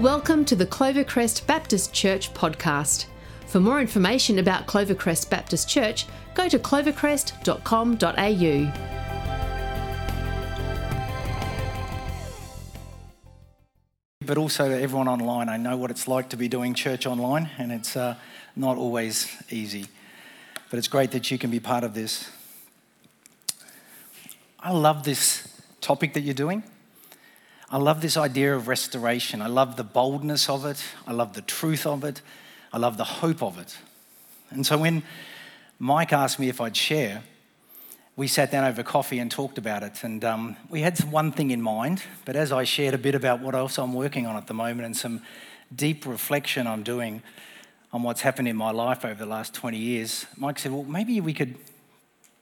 Welcome to the Clovercrest Baptist Church podcast. For more information about Clovercrest Baptist Church, go to clovercrest.com.au. but also everyone online. I know what it's like to be doing church online, and it's uh, not always easy. But it's great that you can be part of this. I love this topic that you're doing. I love this idea of restoration. I love the boldness of it. I love the truth of it. I love the hope of it. And so when Mike asked me if I'd share, we sat down over coffee and talked about it. And um, we had one thing in mind, but as I shared a bit about what else I'm working on at the moment and some deep reflection I'm doing on what's happened in my life over the last 20 years, Mike said, Well, maybe we could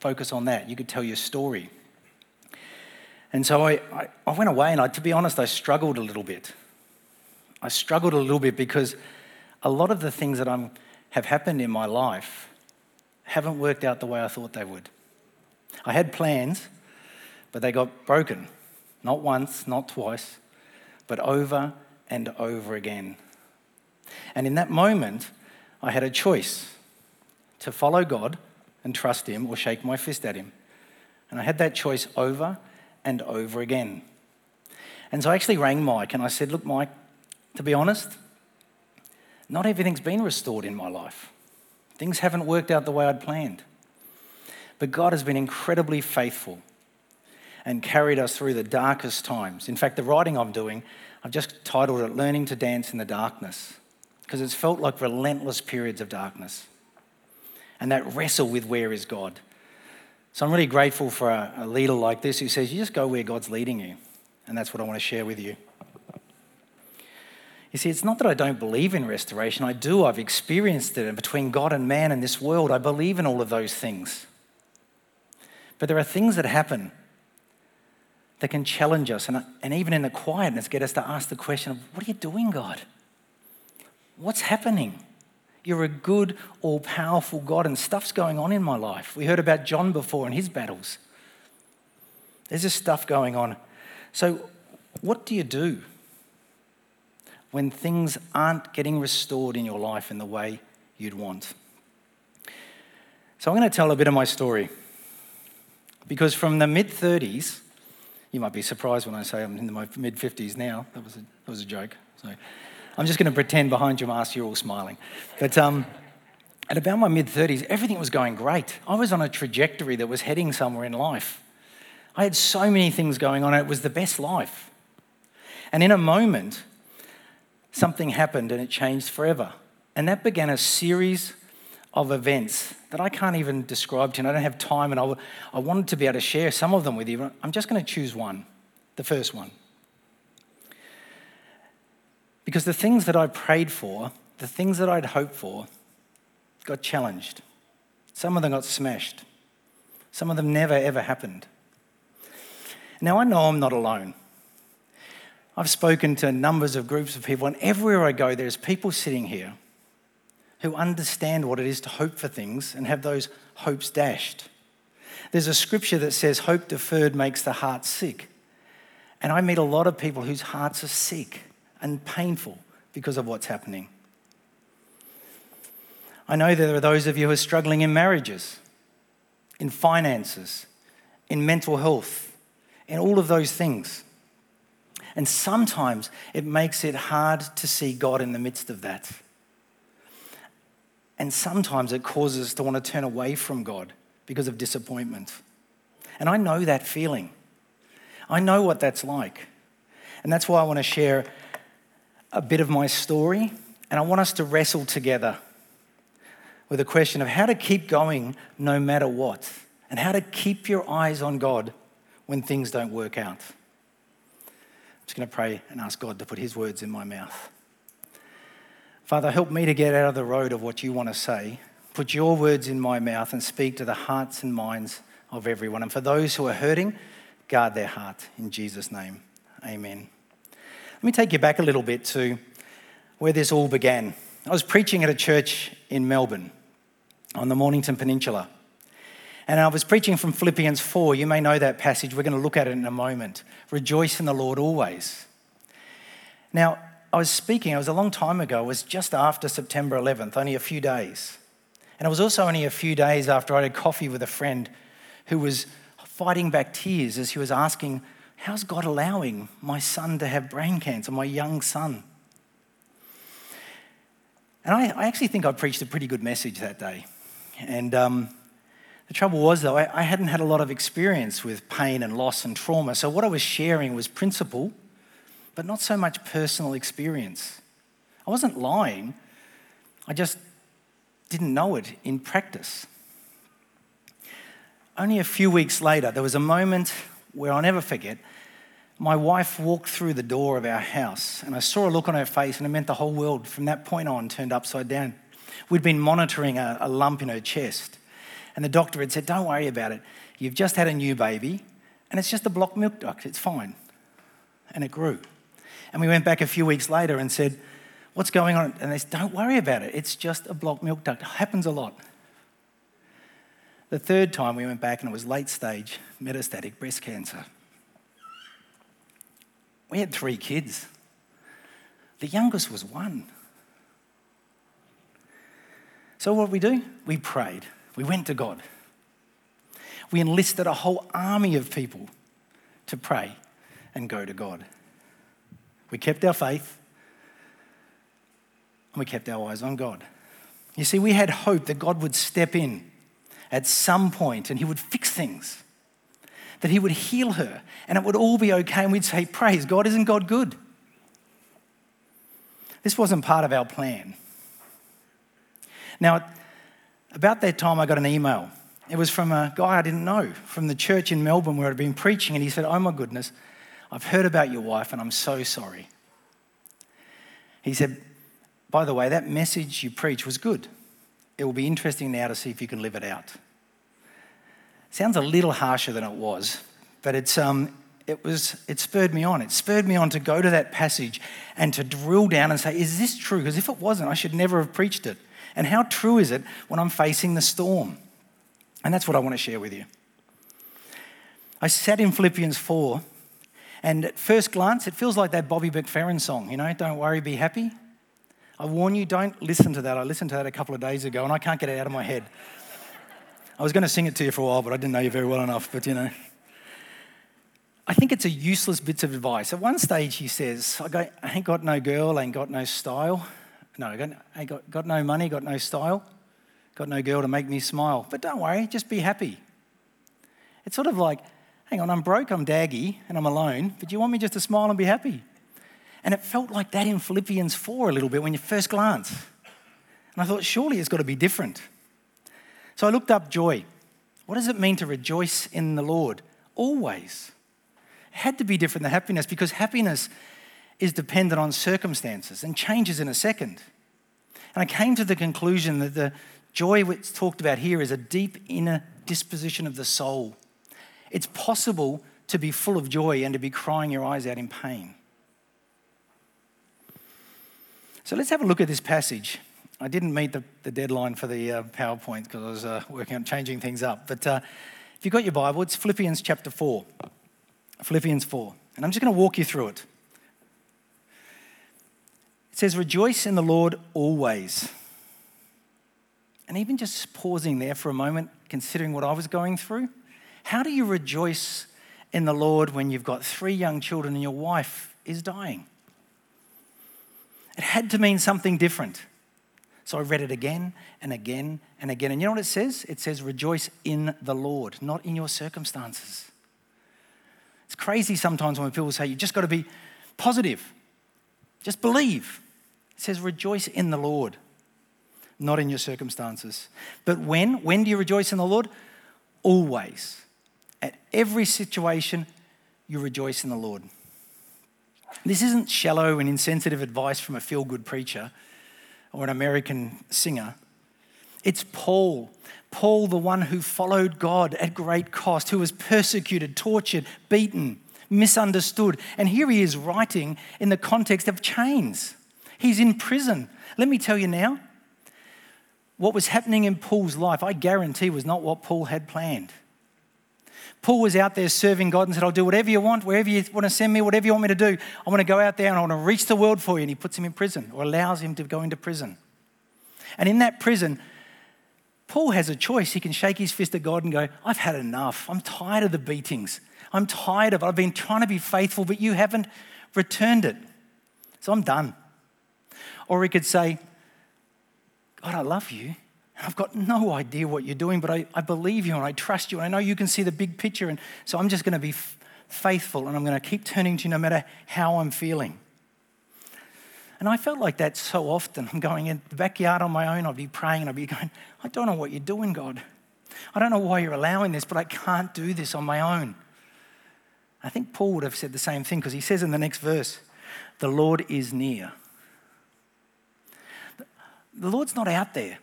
focus on that. You could tell your story. And so I, I, I went away, and I, to be honest, I struggled a little bit. I struggled a little bit because a lot of the things that I'm, have happened in my life haven't worked out the way I thought they would. I had plans, but they got broken. Not once, not twice, but over and over again. And in that moment, I had a choice to follow God and trust Him or shake my fist at Him. And I had that choice over and over again. And so I actually rang Mike and I said, Look, Mike, to be honest, not everything's been restored in my life. Things haven't worked out the way I'd planned. But God has been incredibly faithful and carried us through the darkest times. In fact, the writing I'm doing, I've just titled it Learning to Dance in the Darkness, because it's felt like relentless periods of darkness. And that wrestle with where is God. So I'm really grateful for a, a leader like this who says, you just go where God's leading you. And that's what I want to share with you. You see, it's not that I don't believe in restoration. I do. I've experienced it. And between God and man and this world, I believe in all of those things. But there are things that happen that can challenge us, and, and even in the quietness, get us to ask the question of, What are you doing, God? What's happening? You're a good, all powerful God, and stuff's going on in my life. We heard about John before and his battles. There's just stuff going on. So, what do you do when things aren't getting restored in your life in the way you'd want? So, I'm going to tell a bit of my story. Because from the mid 30s, you might be surprised when I say I'm in my mid 50s now. That was a, that was a joke. So I'm just going to pretend behind your mask you're all smiling. But um, at about my mid 30s, everything was going great. I was on a trajectory that was heading somewhere in life. I had so many things going on, it was the best life. And in a moment, something happened and it changed forever. And that began a series of events that I can't even describe to you. I don't have time, and I, I wanted to be able to share some of them with you. I'm just going to choose one, the first one. Because the things that I prayed for, the things that I'd hoped for, got challenged. Some of them got smashed. Some of them never, ever happened. Now, I know I'm not alone. I've spoken to numbers of groups of people, and everywhere I go, there's people sitting here who understand what it is to hope for things and have those hopes dashed. There's a scripture that says, Hope deferred makes the heart sick. And I meet a lot of people whose hearts are sick and painful because of what's happening. I know there are those of you who are struggling in marriages, in finances, in mental health, in all of those things. And sometimes it makes it hard to see God in the midst of that. And sometimes it causes us to want to turn away from God because of disappointment. And I know that feeling. I know what that's like. And that's why I want to share a bit of my story. And I want us to wrestle together with a question of how to keep going no matter what, and how to keep your eyes on God when things don't work out. I'm just going to pray and ask God to put His words in my mouth. Father, help me to get out of the road of what you want to say. Put your words in my mouth and speak to the hearts and minds of everyone. And for those who are hurting, guard their heart. In Jesus' name, amen. Let me take you back a little bit to where this all began. I was preaching at a church in Melbourne on the Mornington Peninsula. And I was preaching from Philippians 4. You may know that passage. We're going to look at it in a moment. Rejoice in the Lord always. Now, I was speaking, it was a long time ago, it was just after September 11th, only a few days. And it was also only a few days after I had coffee with a friend who was fighting back tears as he was asking, How's God allowing my son to have brain cancer, my young son? And I, I actually think I preached a pretty good message that day. And um, the trouble was, though, I, I hadn't had a lot of experience with pain and loss and trauma. So what I was sharing was principle, but not so much personal experience. I wasn't lying, I just didn't know it in practice. Only a few weeks later, there was a moment where I'll never forget. My wife walked through the door of our house, and I saw a look on her face, and it meant the whole world from that point on turned upside down. We'd been monitoring a, a lump in her chest, and the doctor had said, Don't worry about it. You've just had a new baby, and it's just a blocked milk duct. It's fine. And it grew. And we went back a few weeks later and said, What's going on? And they said, Don't worry about it. It's just a blocked milk duct. It happens a lot. The third time we went back and it was late stage metastatic breast cancer. We had three kids. The youngest was one. So, what did we do? We prayed. We went to God. We enlisted a whole army of people to pray and go to God. We kept our faith and we kept our eyes on God. You see, we had hope that God would step in at some point and He would fix things, that He would heal her and it would all be okay. And we'd say, Praise God, isn't God good? This wasn't part of our plan. Now, about that time, I got an email. It was from a guy I didn't know from the church in Melbourne where I'd been preaching, and he said, Oh my goodness, I've heard about your wife and I'm so sorry. He said, By the way, that message you preach was good. It will be interesting now to see if you can live it out. Sounds a little harsher than it was, but it's, um, it, was, it spurred me on. It spurred me on to go to that passage and to drill down and say, Is this true? Because if it wasn't, I should never have preached it. And how true is it when I'm facing the storm? And that's what I want to share with you. I sat in Philippians 4, and at first glance, it feels like that Bobby McFerrin song, you know, don't worry, be happy. I warn you, don't listen to that. I listened to that a couple of days ago, and I can't get it out of my head. I was going to sing it to you for a while, but I didn't know you very well enough, but you know. I think it's a useless bit of advice. At one stage, he says, I ain't got no girl, ain't got no style. No, got, I got, got no money, got no style, got no girl to make me smile. But don't worry, just be happy. It's sort of like, hang on, I'm broke, I'm daggy, and I'm alone, but you want me just to smile and be happy? And it felt like that in Philippians 4 a little bit when you first glance. And I thought, surely it's got to be different. So I looked up joy. What does it mean to rejoice in the Lord? Always. It had to be different than happiness because happiness is dependent on circumstances and changes in a second. And I came to the conclusion that the joy that's talked about here is a deep inner disposition of the soul. It's possible to be full of joy and to be crying your eyes out in pain. So let's have a look at this passage. I didn't meet the, the deadline for the uh, PowerPoint because I was uh, working on changing things up. But uh, if you've got your Bible, it's Philippians chapter 4. Philippians 4. And I'm just going to walk you through it. It says, Rejoice in the Lord always. And even just pausing there for a moment, considering what I was going through, how do you rejoice in the Lord when you've got three young children and your wife is dying? It had to mean something different. So I read it again and again and again. And you know what it says? It says, Rejoice in the Lord, not in your circumstances. It's crazy sometimes when people say, You just got to be positive, just believe. It says, rejoice in the Lord, not in your circumstances. But when? When do you rejoice in the Lord? Always. At every situation, you rejoice in the Lord. This isn't shallow and insensitive advice from a feel good preacher or an American singer. It's Paul. Paul, the one who followed God at great cost, who was persecuted, tortured, beaten, misunderstood. And here he is writing in the context of chains. He's in prison. Let me tell you now, what was happening in Paul's life, I guarantee, was not what Paul had planned. Paul was out there serving God and said, I'll do whatever you want, wherever you want to send me, whatever you want me to do. I want to go out there and I want to reach the world for you. And he puts him in prison or allows him to go into prison. And in that prison, Paul has a choice. He can shake his fist at God and go, I've had enough. I'm tired of the beatings. I'm tired of it. I've been trying to be faithful, but you haven't returned it. So I'm done. Or he could say, God, I love you. I've got no idea what you're doing, but I, I believe you and I trust you. And I know you can see the big picture. And so I'm just going to be f- faithful and I'm going to keep turning to you no matter how I'm feeling. And I felt like that so often. I'm going in the backyard on my own, I'd be praying and I'd be going, I don't know what you're doing, God. I don't know why you're allowing this, but I can't do this on my own. I think Paul would have said the same thing because he says in the next verse, the Lord is near. The Lord's not out there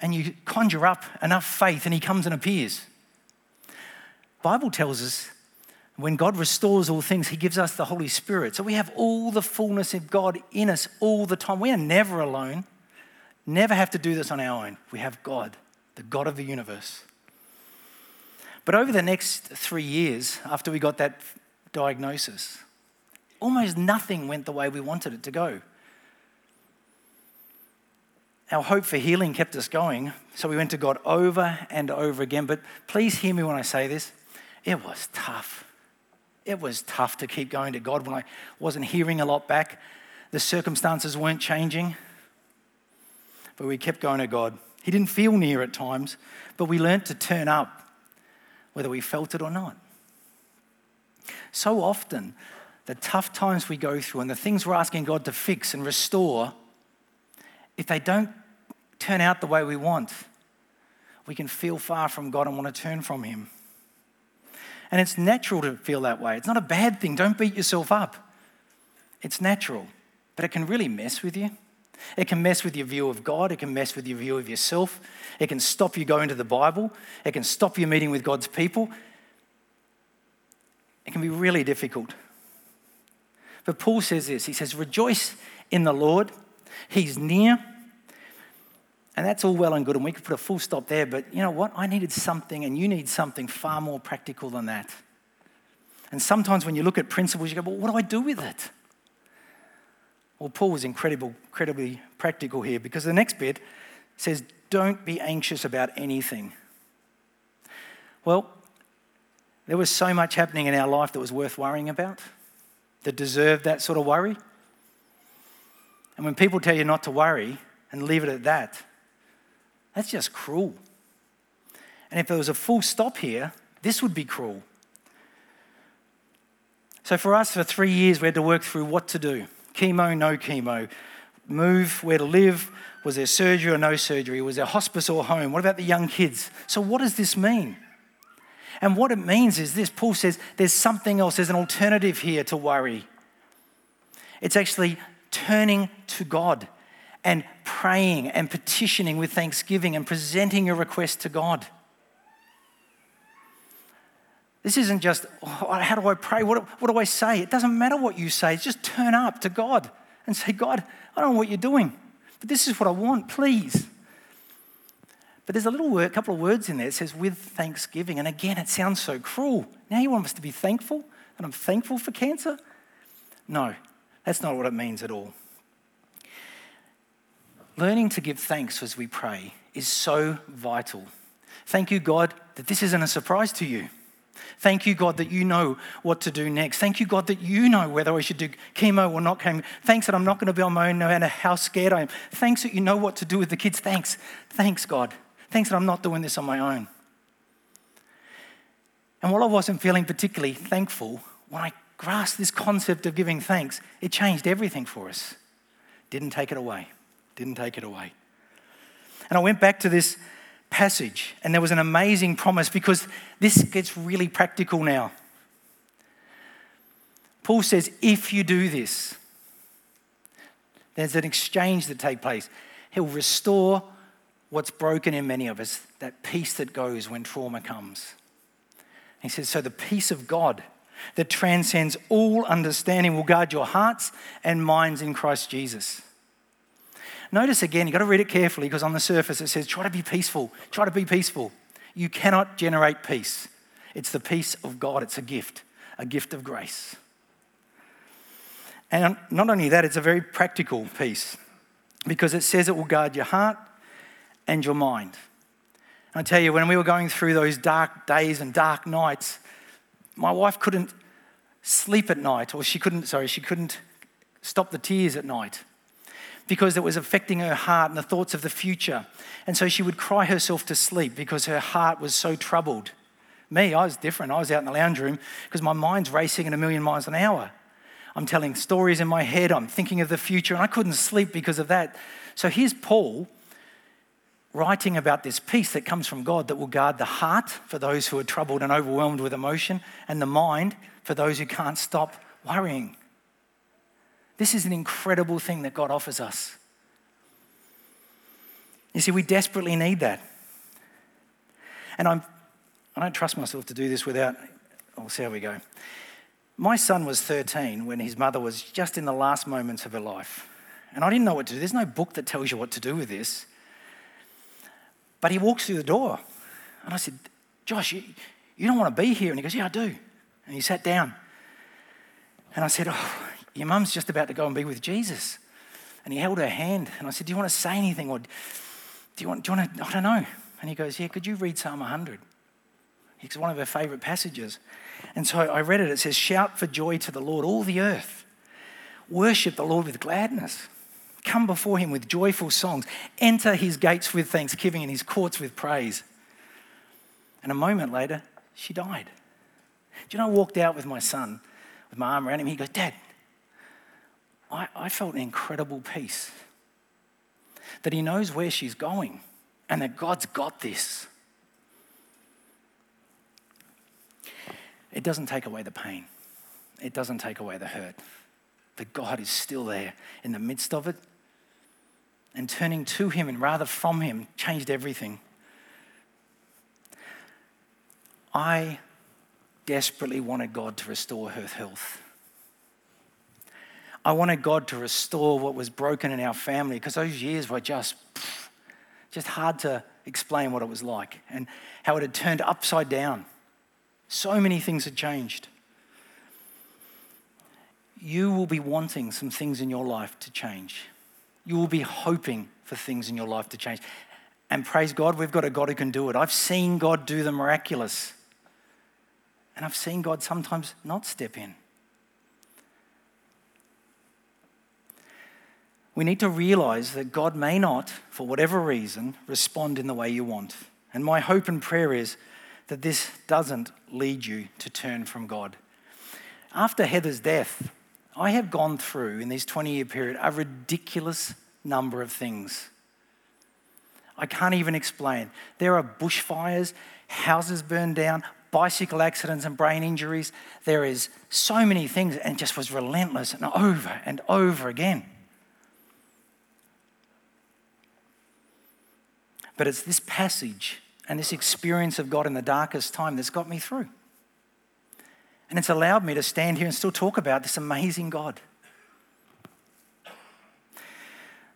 and you conjure up enough faith and he comes and appears. Bible tells us when God restores all things, he gives us the Holy Spirit. So we have all the fullness of God in us all the time. We are never alone. Never have to do this on our own. We have God, the God of the universe. But over the next three years, after we got that diagnosis, almost nothing went the way we wanted it to go. Our hope for healing kept us going, so we went to God over and over again. But please hear me when I say this it was tough. It was tough to keep going to God when I wasn't hearing a lot back. The circumstances weren't changing, but we kept going to God. He didn't feel near at times, but we learned to turn up whether we felt it or not. So often, the tough times we go through and the things we're asking God to fix and restore if they don't turn out the way we want, we can feel far from God and want to turn from Him. And it's natural to feel that way. It's not a bad thing. Don't beat yourself up. It's natural, but it can really mess with you. It can mess with your view of God. It can mess with your view of yourself. It can stop you going to the Bible. It can stop you meeting with God's people. It can be really difficult. But Paul says this He says, Rejoice in the Lord. He's near. And that's all well and good, and we could put a full stop there, but you know what? I needed something, and you need something far more practical than that. And sometimes when you look at principles, you go, well, what do I do with it? Well, Paul was incredible, incredibly practical here because the next bit says, don't be anxious about anything. Well, there was so much happening in our life that was worth worrying about, that deserved that sort of worry. And when people tell you not to worry and leave it at that, that's just cruel. And if there was a full stop here, this would be cruel. So for us, for three years, we had to work through what to do chemo, no chemo, move, where to live, was there surgery or no surgery, was there hospice or home, what about the young kids? So, what does this mean? And what it means is this Paul says there's something else, there's an alternative here to worry. It's actually turning to God and praying and petitioning with thanksgiving and presenting your request to God. This isn't just, oh, how do I pray? What, what do I say? It doesn't matter what you say. Just turn up to God and say, God, I don't know what you're doing, but this is what I want, please. But there's a little word, couple of words in there. It says with thanksgiving. And again, it sounds so cruel. Now you want us to be thankful? And I'm thankful for cancer? No, that's not what it means at all. Learning to give thanks as we pray is so vital. Thank you, God, that this isn't a surprise to you. Thank you, God, that you know what to do next. Thank you, God, that you know whether I should do chemo or not chemo. Thanks that I'm not going to be on my own no matter how scared I am. Thanks that you know what to do with the kids. Thanks. Thanks, God. Thanks that I'm not doing this on my own. And while I wasn't feeling particularly thankful, when I grasped this concept of giving thanks, it changed everything for us. Didn't take it away. Didn't take it away. And I went back to this passage, and there was an amazing promise because this gets really practical now. Paul says, if you do this, there's an exchange that takes place. He'll restore what's broken in many of us, that peace that goes when trauma comes. He says, So the peace of God that transcends all understanding will guard your hearts and minds in Christ Jesus. Notice again, you've got to read it carefully because on the surface it says, try to be peaceful, try to be peaceful. You cannot generate peace. It's the peace of God, it's a gift, a gift of grace. And not only that, it's a very practical peace because it says it will guard your heart and your mind. I tell you, when we were going through those dark days and dark nights, my wife couldn't sleep at night, or she couldn't, sorry, she couldn't stop the tears at night because it was affecting her heart and the thoughts of the future. And so she would cry herself to sleep because her heart was so troubled. Me, I was different. I was out in the lounge room because my mind's racing at a million miles an hour. I'm telling stories in my head, I'm thinking of the future, and I couldn't sleep because of that. So here's Paul writing about this peace that comes from God that will guard the heart for those who are troubled and overwhelmed with emotion, and the mind for those who can't stop worrying. This is an incredible thing that God offers us. You see, we desperately need that. And I'm, I don't trust myself to do this without, we'll see how we go. My son was 13 when his mother was just in the last moments of her life. And I didn't know what to do. There's no book that tells you what to do with this. But he walks through the door. And I said, Josh, you, you don't want to be here. And he goes, Yeah, I do. And he sat down. And I said, Oh, your mum's just about to go and be with Jesus. And he held her hand. And I said, Do you want to say anything? Or do you want, do you want to, I don't know. And he goes, Yeah, could you read Psalm 100? It's one of her favorite passages. And so I read it. It says, Shout for joy to the Lord, all the earth. Worship the Lord with gladness. Come before him with joyful songs. Enter his gates with thanksgiving and his courts with praise. And a moment later, she died. Do you know, I walked out with my son with my arm around him. He goes, Dad, I, I felt an incredible peace that he knows where she's going and that God's got this. It doesn't take away the pain, it doesn't take away the hurt. But God is still there in the midst of it. And turning to Him and rather from Him changed everything. I desperately wanted God to restore her health. I wanted God to restore what was broken in our family because those years were just, just hard to explain what it was like and how it had turned upside down. So many things had changed. You will be wanting some things in your life to change. You will be hoping for things in your life to change. And praise God, we've got a God who can do it. I've seen God do the miraculous. And I've seen God sometimes not step in. We need to realize that God may not, for whatever reason, respond in the way you want. And my hope and prayer is that this doesn't lead you to turn from God. After Heather's death, I have gone through in this 20 year period a ridiculous number of things. I can't even explain. There are bushfires, houses burned down, bicycle accidents and brain injuries. There is so many things, and just was relentless and over and over again. But it's this passage and this experience of God in the darkest time that's got me through. And it's allowed me to stand here and still talk about this amazing God.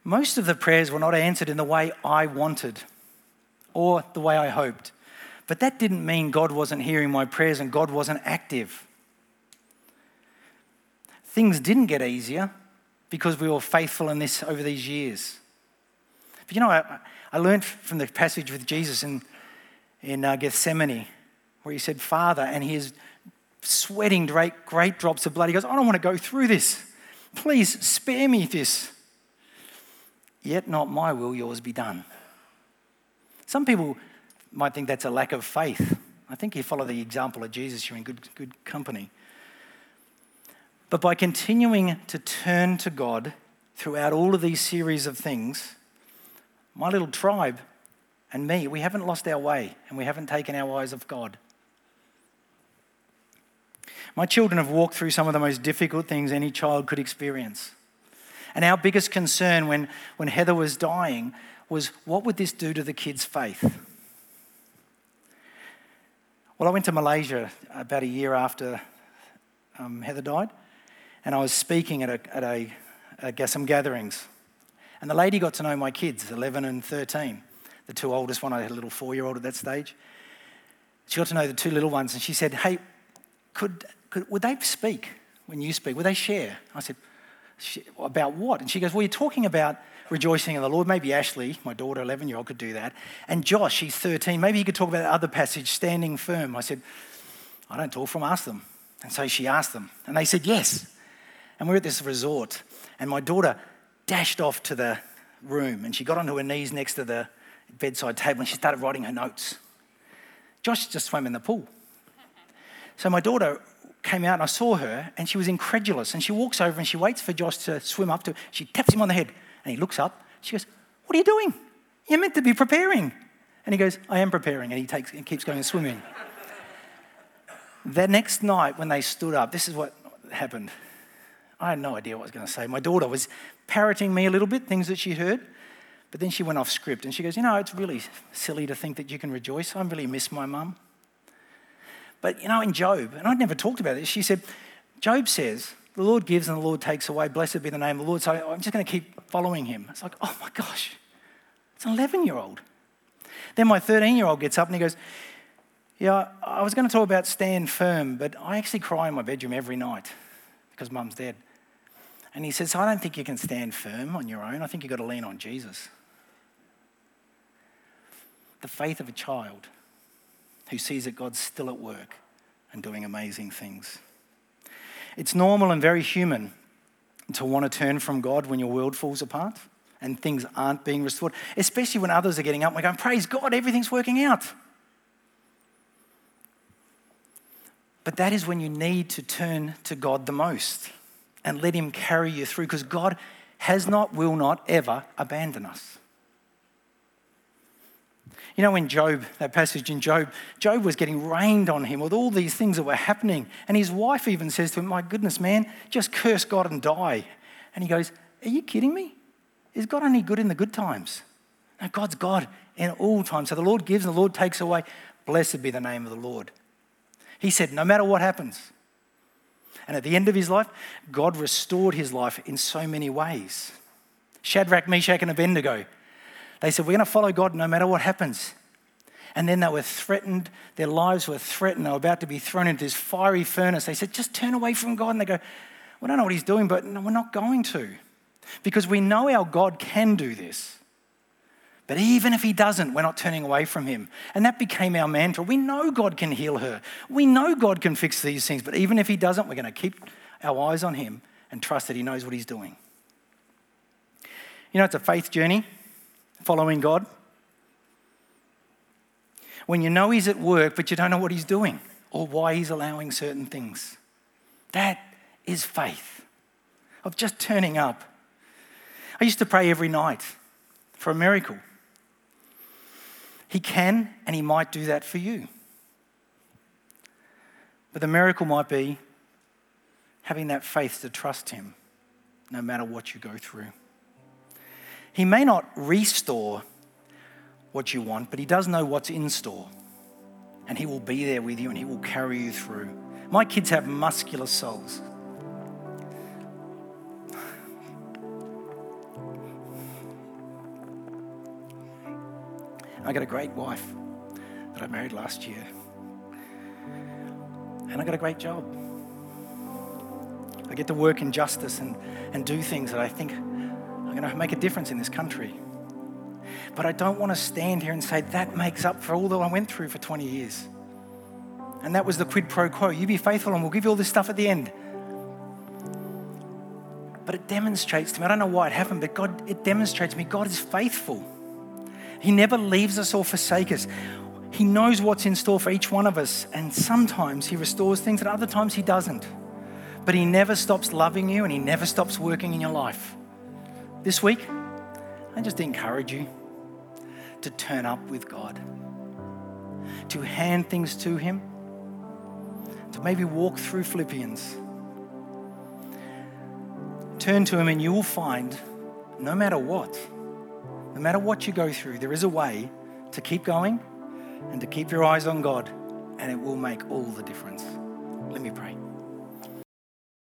Most of the prayers were not answered in the way I wanted or the way I hoped. But that didn't mean God wasn't hearing my prayers and God wasn't active. Things didn't get easier because we were faithful in this over these years. But you know, I, I learned from the passage with Jesus in in uh, Gethsemane, where he said, Father, and he is sweating great, great drops of blood. He goes, I don't want to go through this. Please spare me this. Yet not my will, yours be done. Some people might think that's a lack of faith. I think you follow the example of Jesus, you're in good, good company. But by continuing to turn to God throughout all of these series of things, my little tribe and me, we haven't lost our way and we haven't taken our eyes off God. My children have walked through some of the most difficult things any child could experience. And our biggest concern when, when Heather was dying was what would this do to the kids' faith? Well, I went to Malaysia about a year after um, Heather died, and I was speaking at, a, at, a, at some gatherings. And the lady got to know my kids, 11 and 13 the two oldest one. I had a little four year old at that stage. she got to know the two little ones and she said, Hey, could, could, would they speak when you speak? Would they share? I said, About what? And she goes, Well, you're talking about rejoicing in the Lord. Maybe Ashley, my daughter, 11 year old, could do that. And Josh, she's 13. Maybe he could talk about the other passage, standing firm. I said, I don't talk from, ask them. And so she asked them, and they said yes. And we we're at this resort, and my daughter dashed off to the room and she got onto her knees next to the bedside table and she started writing her notes. Josh just swam in the pool. So my daughter came out and I saw her and she was incredulous and she walks over and she waits for Josh to swim up to her. She taps him on the head and he looks up. She goes, What are you doing? You're meant to be preparing. And he goes, I am preparing. And he takes and keeps going swimming. the next night when they stood up, this is what happened. I had no idea what I was going to say. My daughter was parroting me a little bit, things that she'd heard. But then she went off script and she goes, You know, it's really silly to think that you can rejoice. I really miss my mum. But, you know, in Job, and I'd never talked about this, she said, Job says, The Lord gives and the Lord takes away. Blessed be the name of the Lord. So I'm just going to keep following him. It's like, Oh my gosh, it's an 11 year old. Then my 13 year old gets up and he goes, Yeah, I was going to talk about stand firm, but I actually cry in my bedroom every night because mum's dead. And he says, I don't think you can stand firm on your own. I think you've got to lean on Jesus. The faith of a child who sees that God's still at work and doing amazing things. It's normal and very human to want to turn from God when your world falls apart and things aren't being restored, especially when others are getting up and we're going, Praise God, everything's working out. But that is when you need to turn to God the most and let Him carry you through because God has not, will not ever abandon us. You know, when Job, that passage in Job, Job was getting rained on him with all these things that were happening. And his wife even says to him, My goodness, man, just curse God and die. And he goes, Are you kidding me? Is God only good in the good times? No, God's God in all times. So the Lord gives and the Lord takes away. Blessed be the name of the Lord. He said, No matter what happens, and at the end of his life, God restored his life in so many ways. Shadrach, Meshach, and Abednego, they said, We're going to follow God no matter what happens. And then they were threatened, their lives were threatened. They were about to be thrown into this fiery furnace. They said, Just turn away from God. And they go, We don't know what he's doing, but no, we're not going to. Because we know our God can do this. But even if he doesn't, we're not turning away from him. And that became our mantra. We know God can heal her. We know God can fix these things. But even if he doesn't, we're going to keep our eyes on him and trust that he knows what he's doing. You know, it's a faith journey, following God. When you know he's at work, but you don't know what he's doing or why he's allowing certain things. That is faith of just turning up. I used to pray every night for a miracle. He can and He might do that for you. But the miracle might be having that faith to trust Him no matter what you go through. He may not restore what you want, but He does know what's in store. And He will be there with you and He will carry you through. My kids have muscular souls. I got a great wife that I married last year. And I got a great job. I get to work in justice and, and do things that I think are going to make a difference in this country. But I don't want to stand here and say that makes up for all that I went through for 20 years. And that was the quid pro quo. You be faithful and we'll give you all this stuff at the end. But it demonstrates to me, I don't know why it happened, but God, it demonstrates to me God is faithful. He never leaves us or forsakes us. He knows what's in store for each one of us, and sometimes He restores things, and other times He doesn't. But He never stops loving you and He never stops working in your life. This week, I just encourage you to turn up with God, to hand things to Him, to maybe walk through Philippians. Turn to Him, and you will find, no matter what, no matter what you go through, there is a way to keep going and to keep your eyes on God, and it will make all the difference. Let me pray.